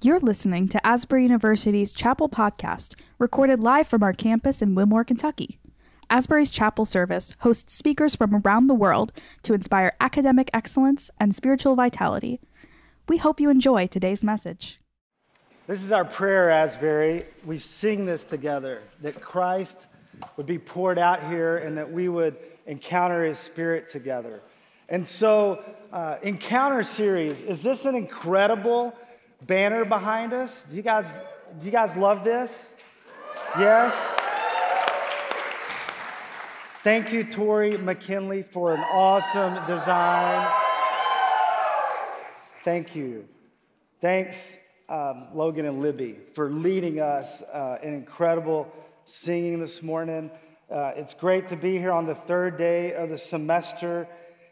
You're listening to Asbury University's Chapel Podcast, recorded live from our campus in Wilmore, Kentucky. Asbury's Chapel Service hosts speakers from around the world to inspire academic excellence and spiritual vitality. We hope you enjoy today's message. This is our prayer, Asbury. We sing this together that Christ would be poured out here and that we would encounter his spirit together. And so, uh, Encounter series, is this an incredible? Banner behind us. Do you guys, do you guys love this? Yes? Thank you, Tori McKinley, for an awesome design. Thank you. Thanks, um, Logan and Libby, for leading us uh, in incredible singing this morning. Uh, it's great to be here on the third day of the semester.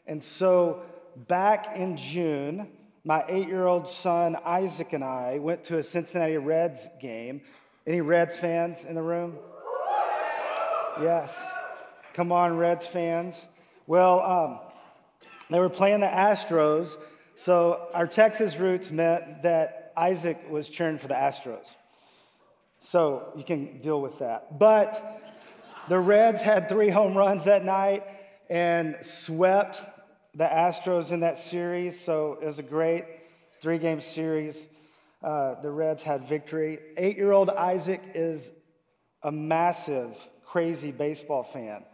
And so, back in June, my eight year old son Isaac and I went to a Cincinnati Reds game. Any Reds fans in the room? Yes. Come on, Reds fans. Well, um, they were playing the Astros, so our Texas roots meant that Isaac was cheering for the Astros. So you can deal with that. But the Reds had three home runs that night and swept the Astros in that series, so it was a great three game series. Uh, the Reds had victory. Eight year old Isaac is a massive, crazy baseball fan.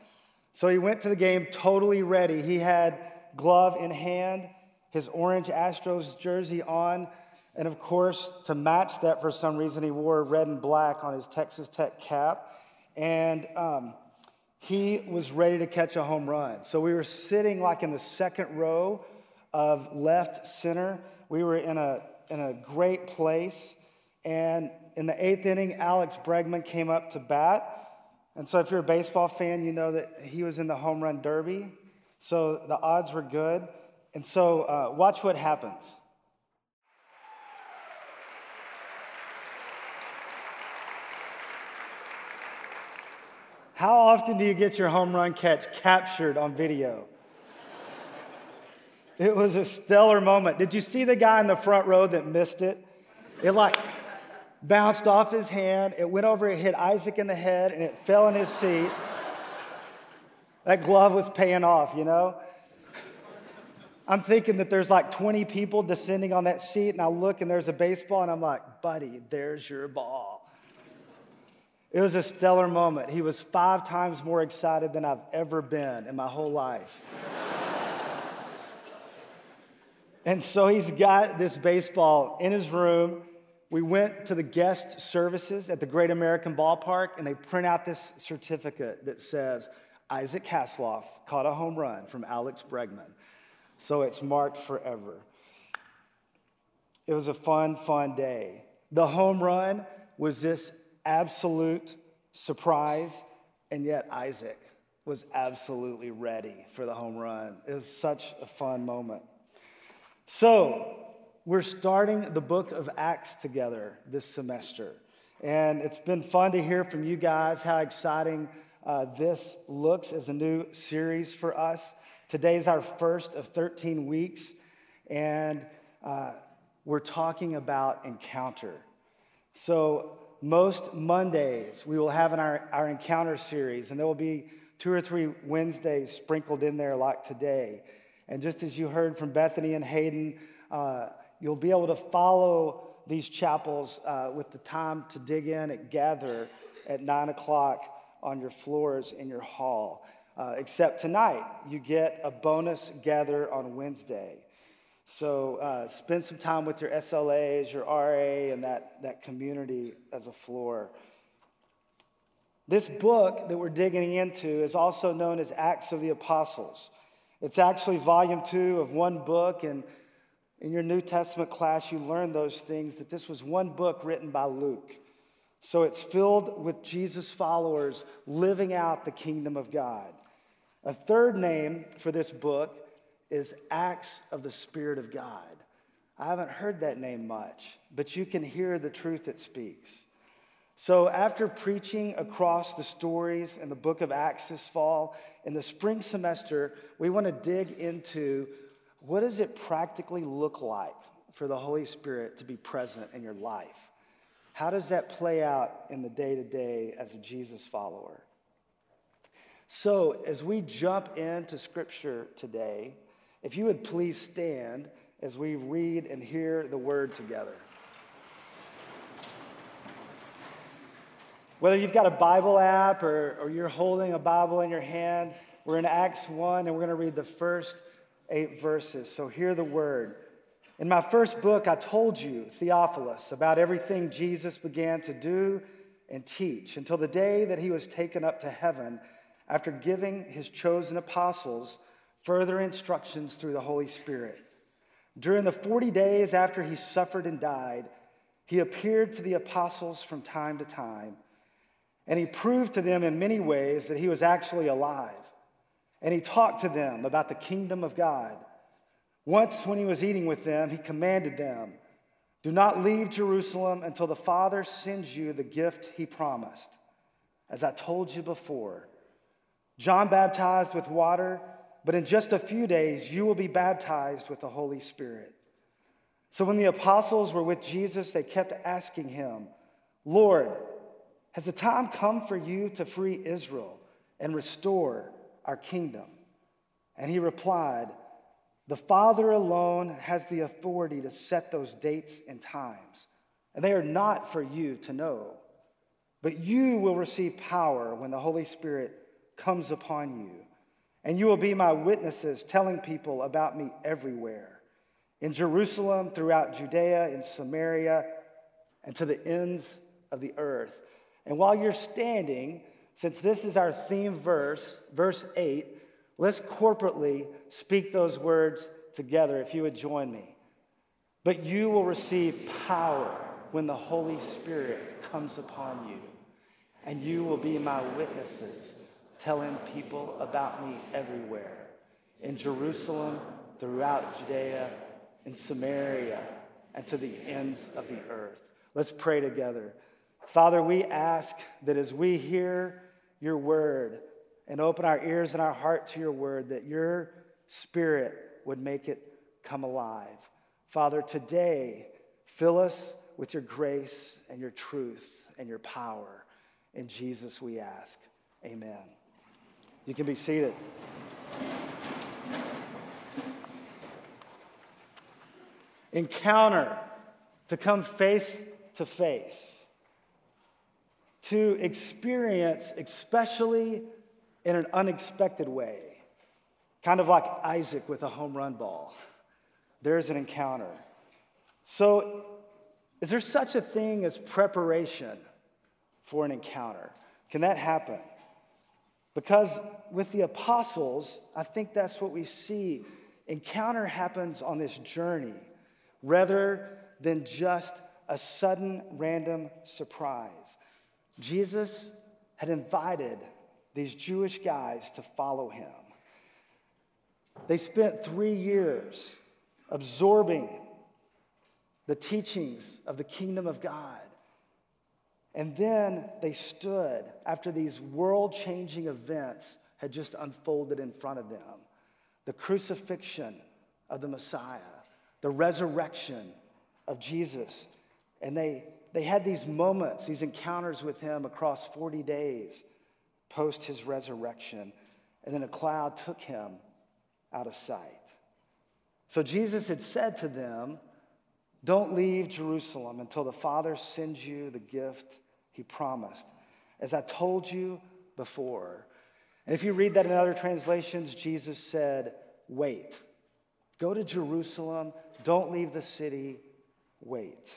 So he went to the game totally ready. He had glove in hand, his orange Astros jersey on, and of course, to match that for some reason, he wore red and black on his Texas Tech cap. And um, he was ready to catch a home run. So we were sitting like in the second row of left center. We were in a, in a great place. And in the eighth inning, Alex Bregman came up to bat. And so if you're a baseball fan, you know that he was in the home run derby. So the odds were good. And so uh, watch what happens. How often do you get your home run catch captured on video? It was a stellar moment. Did you see the guy in the front row that missed it? It like bounced off his hand, it went over, it hit Isaac in the head, and it fell in his seat. That glove was paying off, you know? I'm thinking that there's like 20 people descending on that seat, and I look and there's a baseball, and I'm like, buddy, there's your ball. It was a stellar moment. He was five times more excited than I've ever been in my whole life. and so he's got this baseball in his room. We went to the guest services at the Great American Ballpark, and they print out this certificate that says, Isaac Haseloff caught a home run from Alex Bregman. So it's marked forever. It was a fun, fun day. The home run was this absolute surprise, and yet Isaac was absolutely ready for the home run. It was such a fun moment. So, we're starting the book of Acts together this semester. And it's been fun to hear from you guys how exciting uh, this looks as a new series for us. Today is our first of 13 weeks, and uh, we're talking about encounter. So, most Mondays we will have in our, our encounter series, and there will be two or three Wednesdays sprinkled in there like today. And just as you heard from Bethany and Hayden, uh, you'll be able to follow these chapels uh, with the time to dig in and gather at nine o'clock on your floors in your hall. Uh, except tonight, you get a bonus gather on Wednesday. So uh, spend some time with your SLAs, your RA, and that, that community as a floor. This book that we're digging into is also known as Acts of the Apostles. It's actually volume two of one book, and in your New Testament class, you learned those things that this was one book written by Luke. So it's filled with Jesus' followers living out the kingdom of God. A third name for this book is Acts of the Spirit of God. I haven't heard that name much, but you can hear the truth it speaks. So, after preaching across the stories in the book of Acts this fall, in the spring semester, we want to dig into what does it practically look like for the Holy Spirit to be present in your life? How does that play out in the day to day as a Jesus follower? So, as we jump into scripture today, if you would please stand as we read and hear the word together. Whether you've got a Bible app or, or you're holding a Bible in your hand, we're in Acts 1 and we're going to read the first eight verses. So, hear the word. In my first book, I told you, Theophilus, about everything Jesus began to do and teach until the day that he was taken up to heaven after giving his chosen apostles further instructions through the Holy Spirit. During the 40 days after he suffered and died, he appeared to the apostles from time to time, and he proved to them in many ways that he was actually alive. And he talked to them about the kingdom of God. Once, when he was eating with them, he commanded them Do not leave Jerusalem until the Father sends you the gift he promised. As I told you before, John baptized with water, but in just a few days you will be baptized with the Holy Spirit. So when the apostles were with Jesus, they kept asking him, Lord, has the time come for you to free Israel and restore our kingdom? And he replied, the Father alone has the authority to set those dates and times, and they are not for you to know. But you will receive power when the Holy Spirit comes upon you, and you will be my witnesses, telling people about me everywhere in Jerusalem, throughout Judea, in Samaria, and to the ends of the earth. And while you're standing, since this is our theme verse, verse 8, Let's corporately speak those words together if you would join me. But you will receive power when the Holy Spirit comes upon you, and you will be my witnesses, telling people about me everywhere in Jerusalem, throughout Judea, in Samaria, and to the ends of the earth. Let's pray together. Father, we ask that as we hear your word, and open our ears and our heart to your word that your spirit would make it come alive. Father, today, fill us with your grace and your truth and your power. In Jesus, we ask. Amen. You can be seated. Encounter to come face to face, to experience, especially in an unexpected way, kind of like Isaac with a home run ball. There's an encounter. So, is there such a thing as preparation for an encounter? Can that happen? Because with the apostles, I think that's what we see. Encounter happens on this journey rather than just a sudden random surprise. Jesus had invited these Jewish guys to follow him. They spent three years absorbing the teachings of the kingdom of God. And then they stood after these world changing events had just unfolded in front of them the crucifixion of the Messiah, the resurrection of Jesus. And they, they had these moments, these encounters with him across 40 days post his resurrection. And then a cloud took him out of sight. So Jesus had said to them, Don't leave Jerusalem until the Father sends you the gift he promised, as I told you before. And if you read that in other translations, Jesus said, Wait. Go to Jerusalem. Don't leave the city. Wait.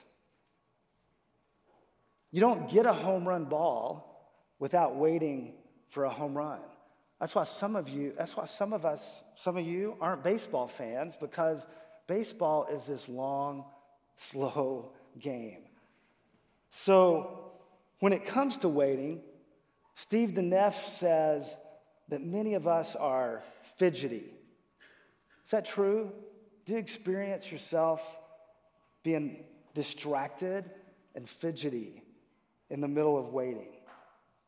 You don't get a home run ball without waiting for a home run. That's why some of you, that's why some of us, some of you aren't baseball fans because baseball is this long, slow game. So when it comes to waiting, Steve DeNeff says that many of us are fidgety. Is that true? Do you experience yourself being distracted and fidgety in the middle of waiting?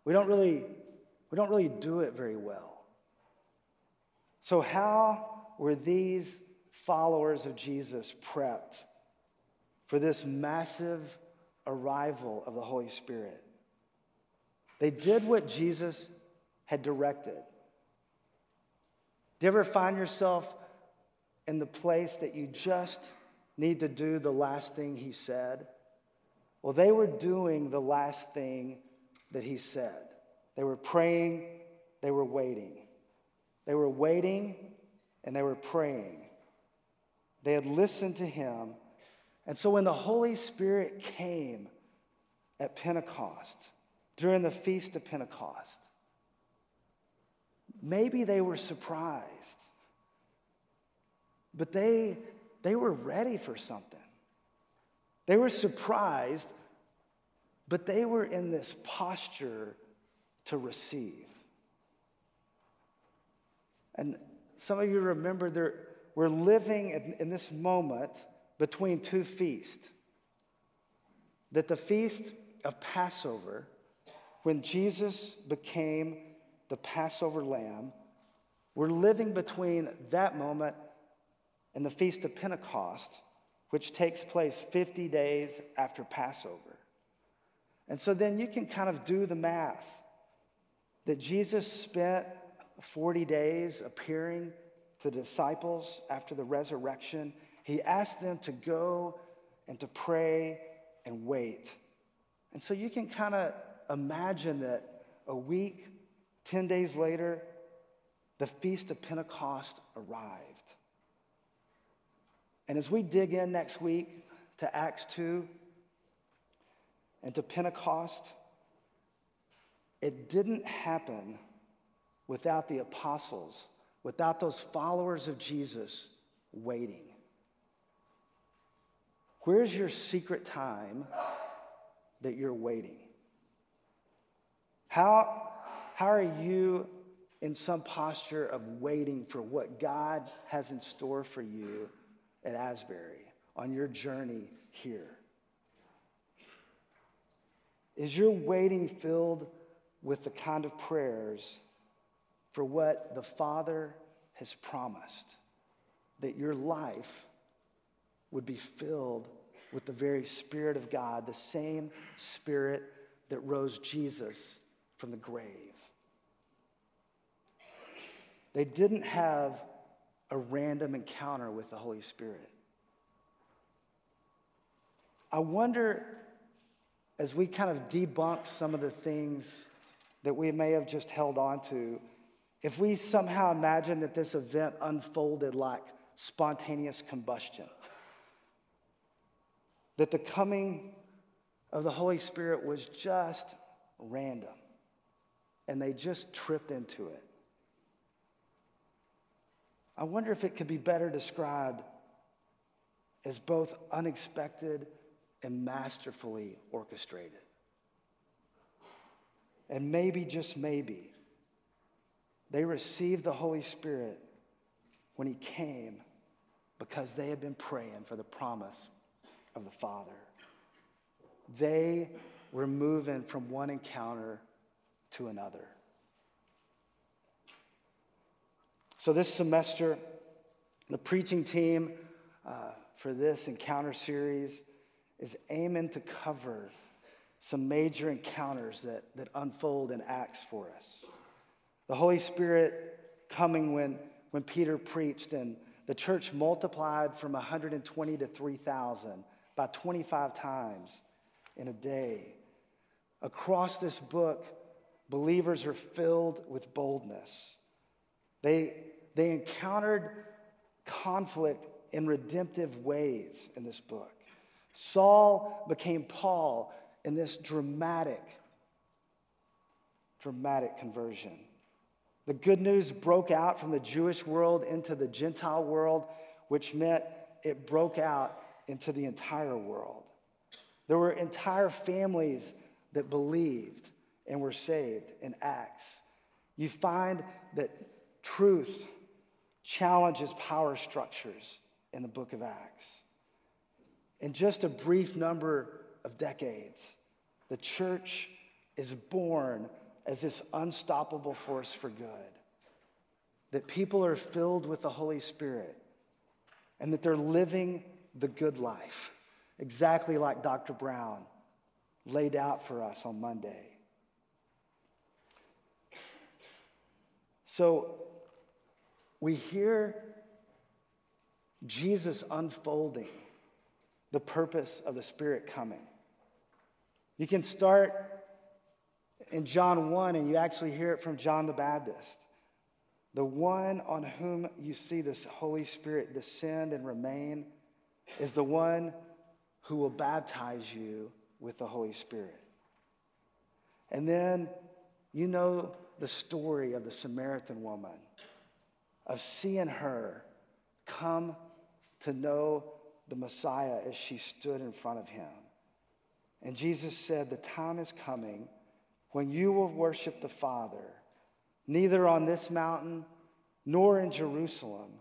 We don't really we don't really do it very well. So, how were these followers of Jesus prepped for this massive arrival of the Holy Spirit. They did what Jesus had directed. Do you ever find yourself in the place that you just need to do the last thing he said? Well, they were doing the last thing that he said. They were praying, they were waiting. They were waiting and they were praying. They had listened to him. And so when the Holy Spirit came at Pentecost, during the Feast of Pentecost, maybe they were surprised, but they, they were ready for something. They were surprised, but they were in this posture to receive. And some of you remember there, we're living in, in this moment between two feasts. That the feast of Passover, when Jesus became the Passover lamb, we're living between that moment and the Feast of Pentecost, which takes place 50 days after Passover. And so then you can kind of do the math that Jesus spent 40 days appearing to disciples after the resurrection. He asked them to go and to pray and wait. And so you can kind of imagine that a week, 10 days later, the Feast of Pentecost arrived. And as we dig in next week to Acts 2 and to Pentecost, it didn't happen without the apostles, without those followers of Jesus waiting. Where's your secret time that you're waiting? How, how are you in some posture of waiting for what God has in store for you at Asbury on your journey here? Is your waiting filled with the kind of prayers for what the Father has promised that your life would be filled with the very Spirit of God, the same Spirit that rose Jesus from the grave. They didn't have a random encounter with the Holy Spirit. I wonder, as we kind of debunk some of the things that we may have just held on to, if we somehow imagine that this event unfolded like spontaneous combustion, that the coming of the Holy Spirit was just random and they just tripped into it. I wonder if it could be better described as both unexpected and masterfully orchestrated. And maybe, just maybe, they received the Holy Spirit when He came because they had been praying for the promise of the Father. They were moving from one encounter to another. So, this semester, the preaching team uh, for this encounter series is aiming to cover some major encounters that, that unfold in Acts for us. The Holy Spirit coming when, when Peter preached, and the church multiplied from 120 to 3,000 by 25 times in a day. Across this book, believers are filled with boldness. They, they encountered conflict in redemptive ways in this book. Saul became Paul in this dramatic, dramatic conversion. The good news broke out from the Jewish world into the Gentile world, which meant it broke out into the entire world. There were entire families that believed and were saved in Acts. You find that truth challenges power structures in the book of Acts. In just a brief number of decades, the church is born as this unstoppable force for good. That people are filled with the Holy Spirit and that they're living the good life. exactly like Dr. Brown laid out for us on Monday. So we hear Jesus unfolding the purpose of the Spirit coming. You can start in John 1 and you actually hear it from John the Baptist. The one on whom you see this Holy Spirit descend and remain is the one who will baptize you with the Holy Spirit. And then you know the story of the Samaritan woman, of seeing her come to know the Messiah as she stood in front of him. And Jesus said, The time is coming when you will worship the Father, neither on this mountain nor in Jerusalem.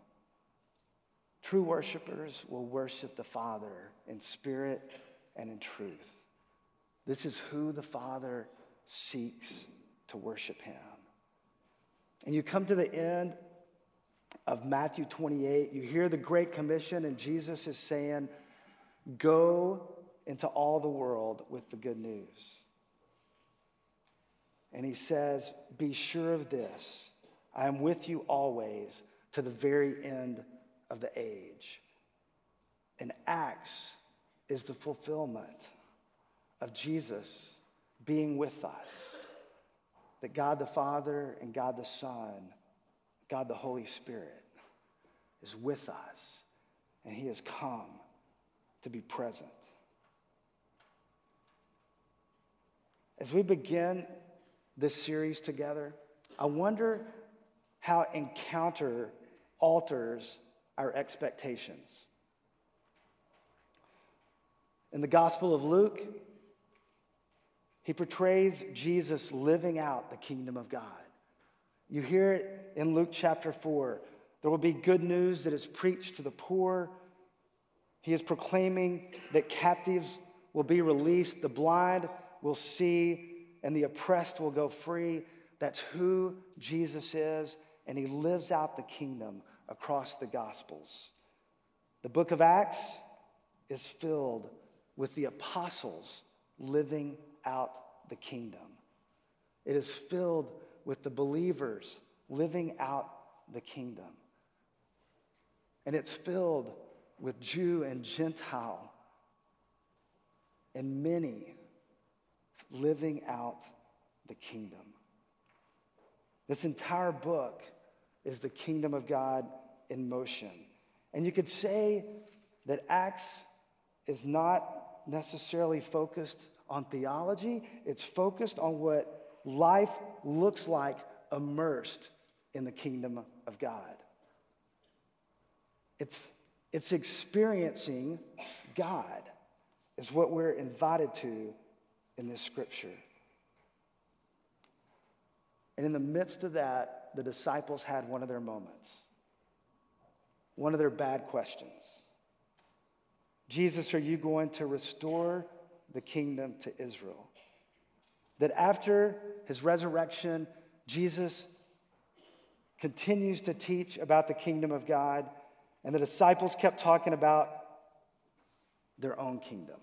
True worshipers will worship the Father in spirit and in truth. This is who the Father seeks to worship Him. And you come to the end of Matthew 28, you hear the Great Commission, and Jesus is saying, Go into all the world with the good news. And he says, Be sure of this I am with you always to the very end of the age. And Acts is the fulfillment of Jesus being with us. That God the Father and God the Son, God the Holy Spirit is with us, and He has come to be present. As we begin this series together, I wonder how encounter alters our expectations. In the Gospel of Luke, he portrays Jesus living out the kingdom of God. You hear it in Luke chapter 4. There will be good news that is preached to the poor. He is proclaiming that captives will be released, the blind will see, and the oppressed will go free. That's who Jesus is, and he lives out the kingdom across the Gospels. The book of Acts is filled with the apostles living out the kingdom. It is filled with the believers living out the kingdom. And it's filled with Jew and Gentile and many living out the kingdom. This entire book is the kingdom of God in motion. And you could say that Acts is not necessarily focused on theology, it's focused on what life looks like immersed in the kingdom of God. It's, it's experiencing God, is what we're invited to in this scripture. And in the midst of that, the disciples had one of their moments, one of their bad questions. Jesus, are you going to restore the kingdom to Israel? That after his resurrection, Jesus continues to teach about the kingdom of God, and the disciples kept talking about their own kingdom.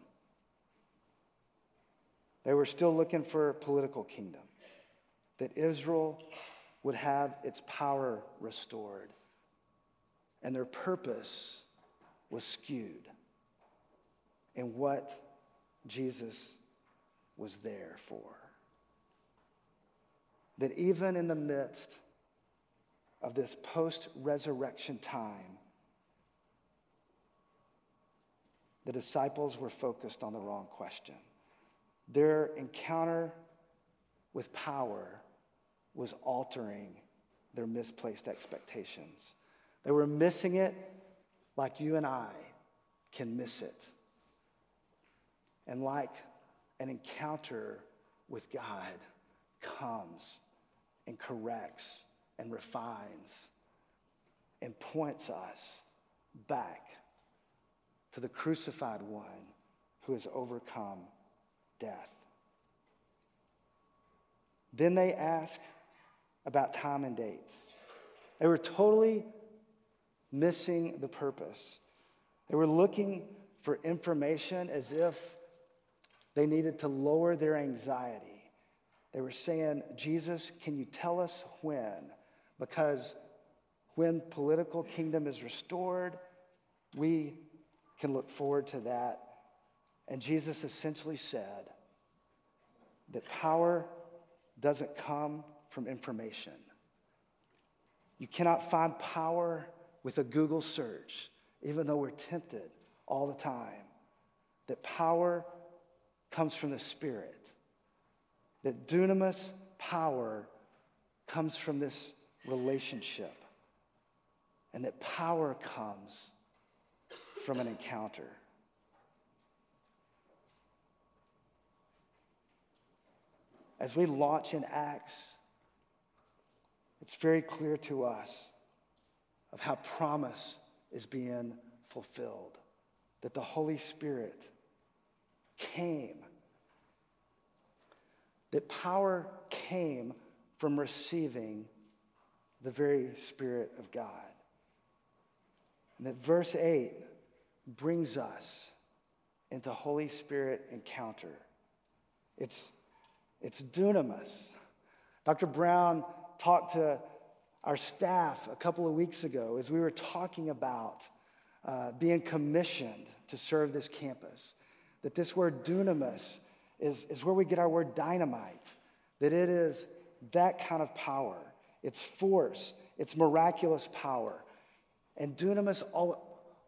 They were still looking for a political kingdom, that Israel would have its power restored. And their purpose was skewed in what Jesus was there for. That even in the midst of this post resurrection time, the disciples were focused on the wrong question. Their encounter with power was altering their misplaced expectations. They were missing it like you and I can miss it. And like an encounter with God comes and corrects and refines and points us back to the crucified one who has overcome death. Then they ask about time and dates. They were totally missing the purpose. They were looking for information as if they needed to lower their anxiety. They were saying, Jesus, can you tell us when? Because when political kingdom is restored, we can look forward to that. And Jesus essentially said that power doesn't come from information. You cannot find power with a Google search, even though we're tempted all the time. That power comes from the Spirit. That dunamis power comes from this relationship. And that power comes from an encounter. As we launch in Acts, it's very clear to us of how promise is being fulfilled. That the Holy Spirit came, that power came from receiving the very Spirit of God. And that verse 8 brings us into Holy Spirit encounter. It's, it's dunamis. Dr. Brown talked to our staff a couple of weeks ago as we were talking about uh, being commissioned to serve this campus. That this word dunamis is, is where we get our word dynamite, that it is that kind of power. It's force, it's miraculous power. And dunamis al-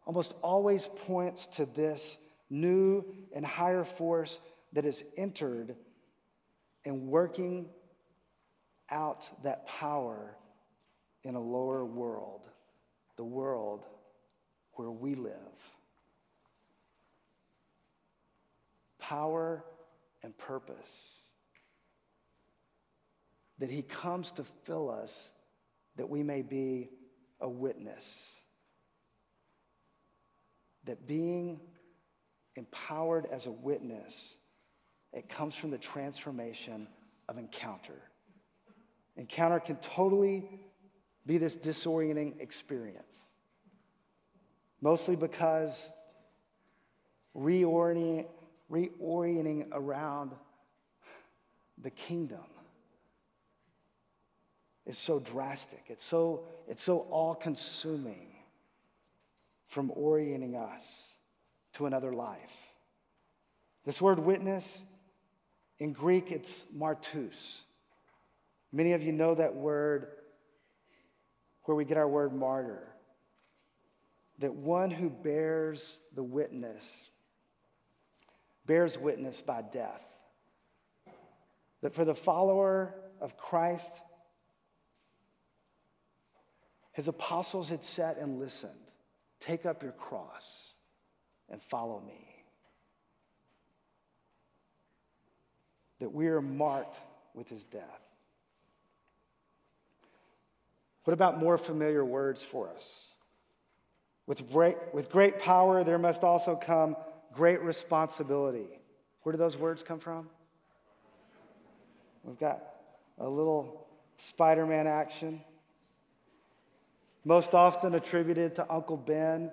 almost always points to this new and higher force that is entered and working out that power in a lower world, the world where we live. Power and purpose. That He comes to fill us that we may be a witness. That being empowered as a witness, it comes from the transformation of encounter. Encounter can totally be this disorienting experience. Mostly because reorienting, reorienting around the kingdom is so drastic. It's so, it's so all consuming from orienting us to another life. This word witness, in Greek, it's martus. Many of you know that word where we get our word martyr. That one who bears the witness, bears witness by death. That for the follower of Christ, his apostles had sat and listened. Take up your cross and follow me. That we are marked with his death. What about more familiar words for us? With great, with great power, there must also come great responsibility. Where do those words come from? We've got a little Spider Man action, most often attributed to Uncle Ben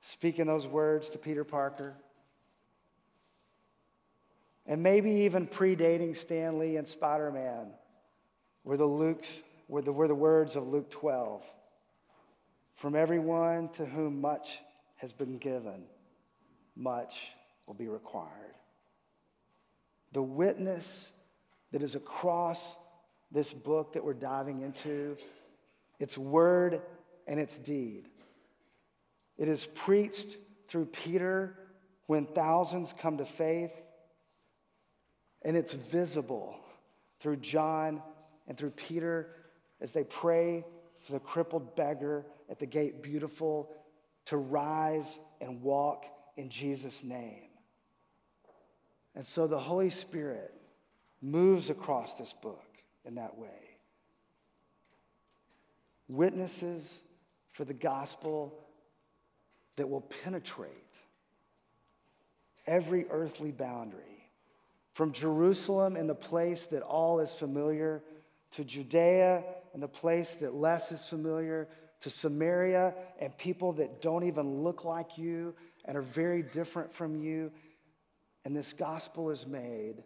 speaking those words to Peter Parker. And maybe even predating Stan Lee and Spider Man, where the Luke's were the, were the words of Luke 12 From everyone to whom much has been given, much will be required. The witness that is across this book that we're diving into, its word and its deed. It is preached through Peter when thousands come to faith, and it's visible through John and through Peter as they pray for the crippled beggar at the gate beautiful to rise and walk in Jesus' name. And so the Holy Spirit moves across this book in that way. Witnesses for the gospel that will penetrate every earthly boundary. From Jerusalem in the place that all is familiar to Judea and the place that less is familiar, to Samaria and people that don't even look like you, and are very different from you. And this gospel is made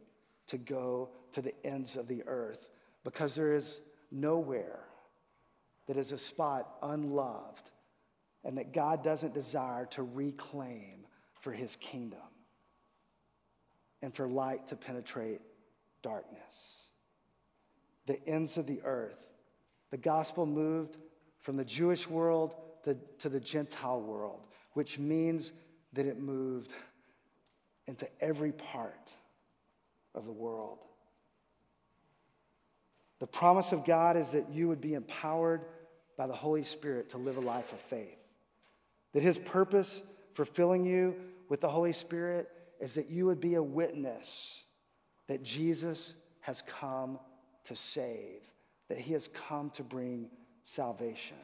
to go to the ends of the earth because there is nowhere that is a spot unloved and that God doesn't desire to reclaim for his kingdom and for light to penetrate darkness. The ends of the earth. The gospel moved from the Jewish world to, to the Gentile world, which means that it moved into every part of the world. The promise of God is that you would be empowered by the Holy Spirit to live a life of faith. That His purpose for filling you with the Holy Spirit is that you would be a witness that Jesus has come to save, that He has come to bring salvation,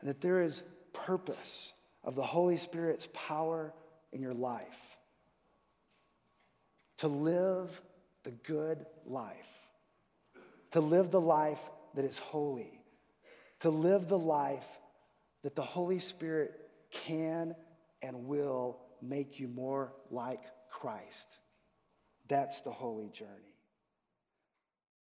and that there is purpose of the Holy Spirit's power in your life to live the good life, to live the life that is holy, to live the life that the Holy Spirit can and will make you more like Christ. That's the holy journey.